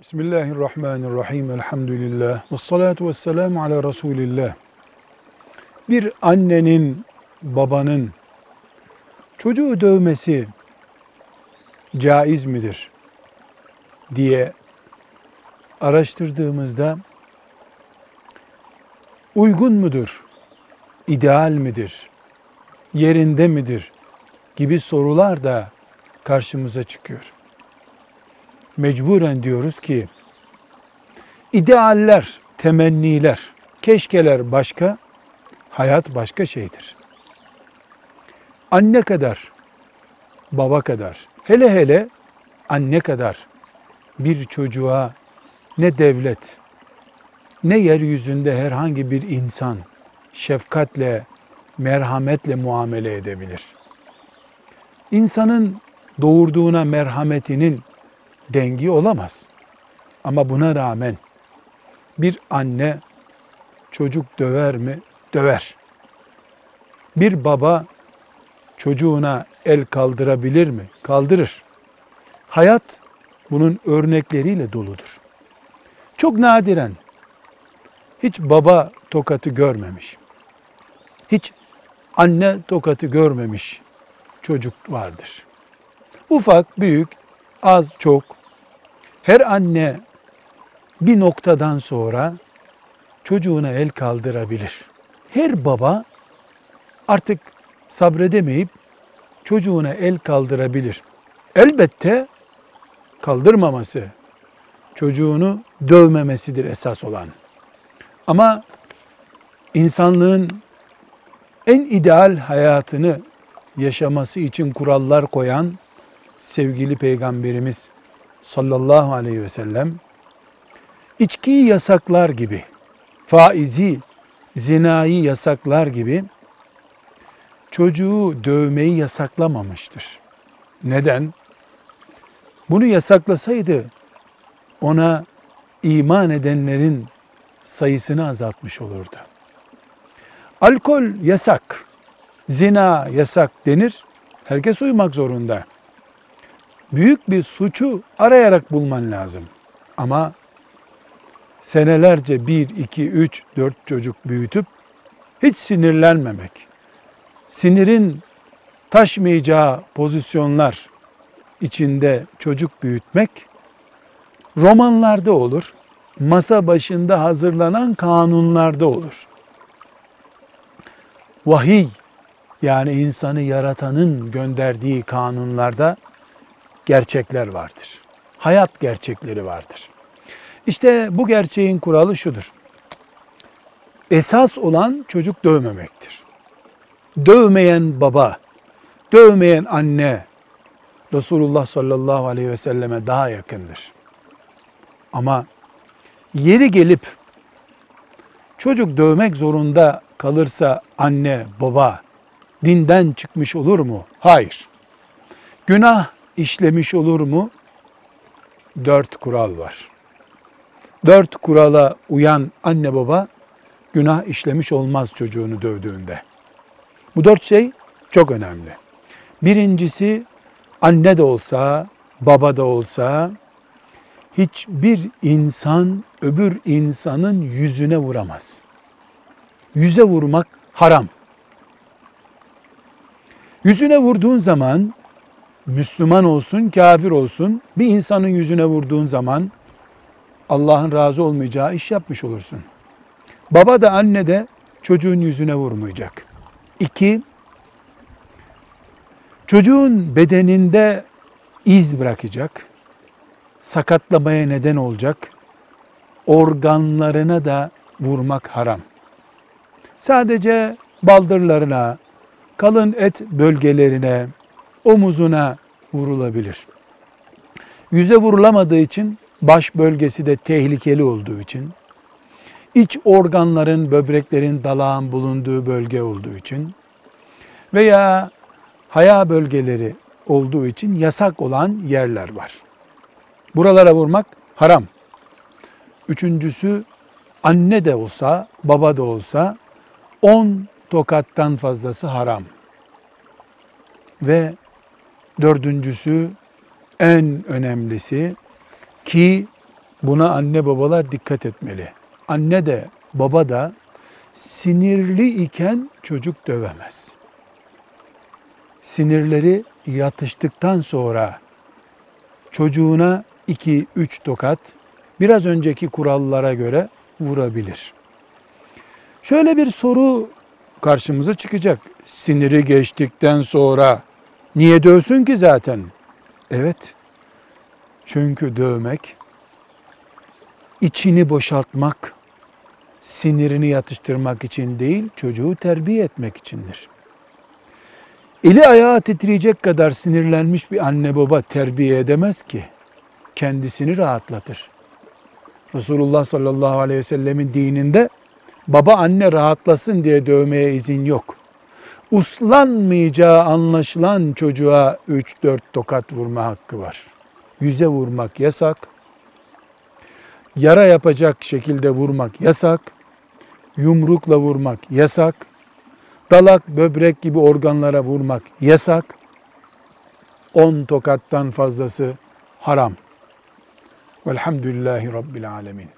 Bismillahirrahmanirrahim. Elhamdülillah. Ve salatu ve selamu ala Resulillah. Bir annenin, babanın çocuğu dövmesi caiz midir diye araştırdığımızda uygun mudur, ideal midir, yerinde midir gibi sorular da karşımıza çıkıyor mecburen diyoruz ki idealler, temenniler, keşkeler başka, hayat başka şeydir. Anne kadar, baba kadar, hele hele anne kadar bir çocuğa ne devlet, ne yeryüzünde herhangi bir insan şefkatle, merhametle muamele edebilir. İnsanın doğurduğuna merhametinin dengi olamaz. Ama buna rağmen bir anne çocuk döver mi? Döver. Bir baba çocuğuna el kaldırabilir mi? Kaldırır. Hayat bunun örnekleriyle doludur. Çok nadiren hiç baba tokatı görmemiş. Hiç anne tokatı görmemiş çocuk vardır. Ufak, büyük, az, çok her anne bir noktadan sonra çocuğuna el kaldırabilir. Her baba artık sabredemeyip çocuğuna el kaldırabilir. Elbette kaldırmaması, çocuğunu dövmemesidir esas olan. Ama insanlığın en ideal hayatını yaşaması için kurallar koyan sevgili peygamberimiz sallallahu aleyhi ve sellem içkiyi yasaklar gibi, faizi, zinayı yasaklar gibi çocuğu dövmeyi yasaklamamıştır. Neden? Bunu yasaklasaydı ona iman edenlerin sayısını azaltmış olurdu. Alkol yasak, zina yasak denir. Herkes uymak zorunda büyük bir suçu arayarak bulman lazım. Ama senelerce bir, iki, üç, dört çocuk büyütüp hiç sinirlenmemek, sinirin taşmayacağı pozisyonlar içinde çocuk büyütmek romanlarda olur, masa başında hazırlanan kanunlarda olur. Vahiy yani insanı yaratanın gönderdiği kanunlarda gerçekler vardır. Hayat gerçekleri vardır. İşte bu gerçeğin kuralı şudur. Esas olan çocuk dövmemektir. Dövmeyen baba, dövmeyen anne Resulullah sallallahu aleyhi ve selleme daha yakındır. Ama yeri gelip çocuk dövmek zorunda kalırsa anne, baba dinden çıkmış olur mu? Hayır. Günah işlemiş olur mu? Dört kural var. Dört kurala uyan anne baba günah işlemiş olmaz çocuğunu dövdüğünde. Bu dört şey çok önemli. Birincisi anne de olsa, baba da olsa hiçbir insan öbür insanın yüzüne vuramaz. Yüze vurmak haram. Yüzüne vurduğun zaman Müslüman olsun, kafir olsun bir insanın yüzüne vurduğun zaman Allah'ın razı olmayacağı iş yapmış olursun. Baba da anne de çocuğun yüzüne vurmayacak. İki, çocuğun bedeninde iz bırakacak, sakatlamaya neden olacak, organlarına da vurmak haram. Sadece baldırlarına, kalın et bölgelerine, omuzuna vurulabilir. Yüze vurulamadığı için baş bölgesi de tehlikeli olduğu için iç organların, böbreklerin, dalağın bulunduğu bölge olduğu için veya haya bölgeleri olduğu için yasak olan yerler var. Buralara vurmak haram. Üçüncüsü anne de olsa, baba da olsa on tokattan fazlası haram. Ve Dördüncüsü en önemlisi ki Buna anne babalar dikkat etmeli. Anne de baba da sinirli iken çocuk dövemez. Sinirleri yatıştıktan sonra çocuğuna 2-3 tokat biraz önceki kurallara göre vurabilir. Şöyle bir soru karşımıza çıkacak. Siniri geçtikten sonra niye dövsün ki zaten? Evet. Çünkü dövmek içini boşaltmak, sinirini yatıştırmak için değil, çocuğu terbiye etmek içindir. Eli ayağı titreyecek kadar sinirlenmiş bir anne baba terbiye edemez ki. Kendisini rahatlatır. Resulullah sallallahu aleyhi ve sellemin dininde baba anne rahatlasın diye dövmeye izin yok. Uslanmayacağı anlaşılan çocuğa 3-4 tokat vurma hakkı var. Yüze vurmak yasak. Yara yapacak şekilde vurmak yasak. Yumrukla vurmak yasak. Dalak, böbrek gibi organlara vurmak yasak. 10 tokattan fazlası haram. Velhamdülillahi Rabbil Alemin.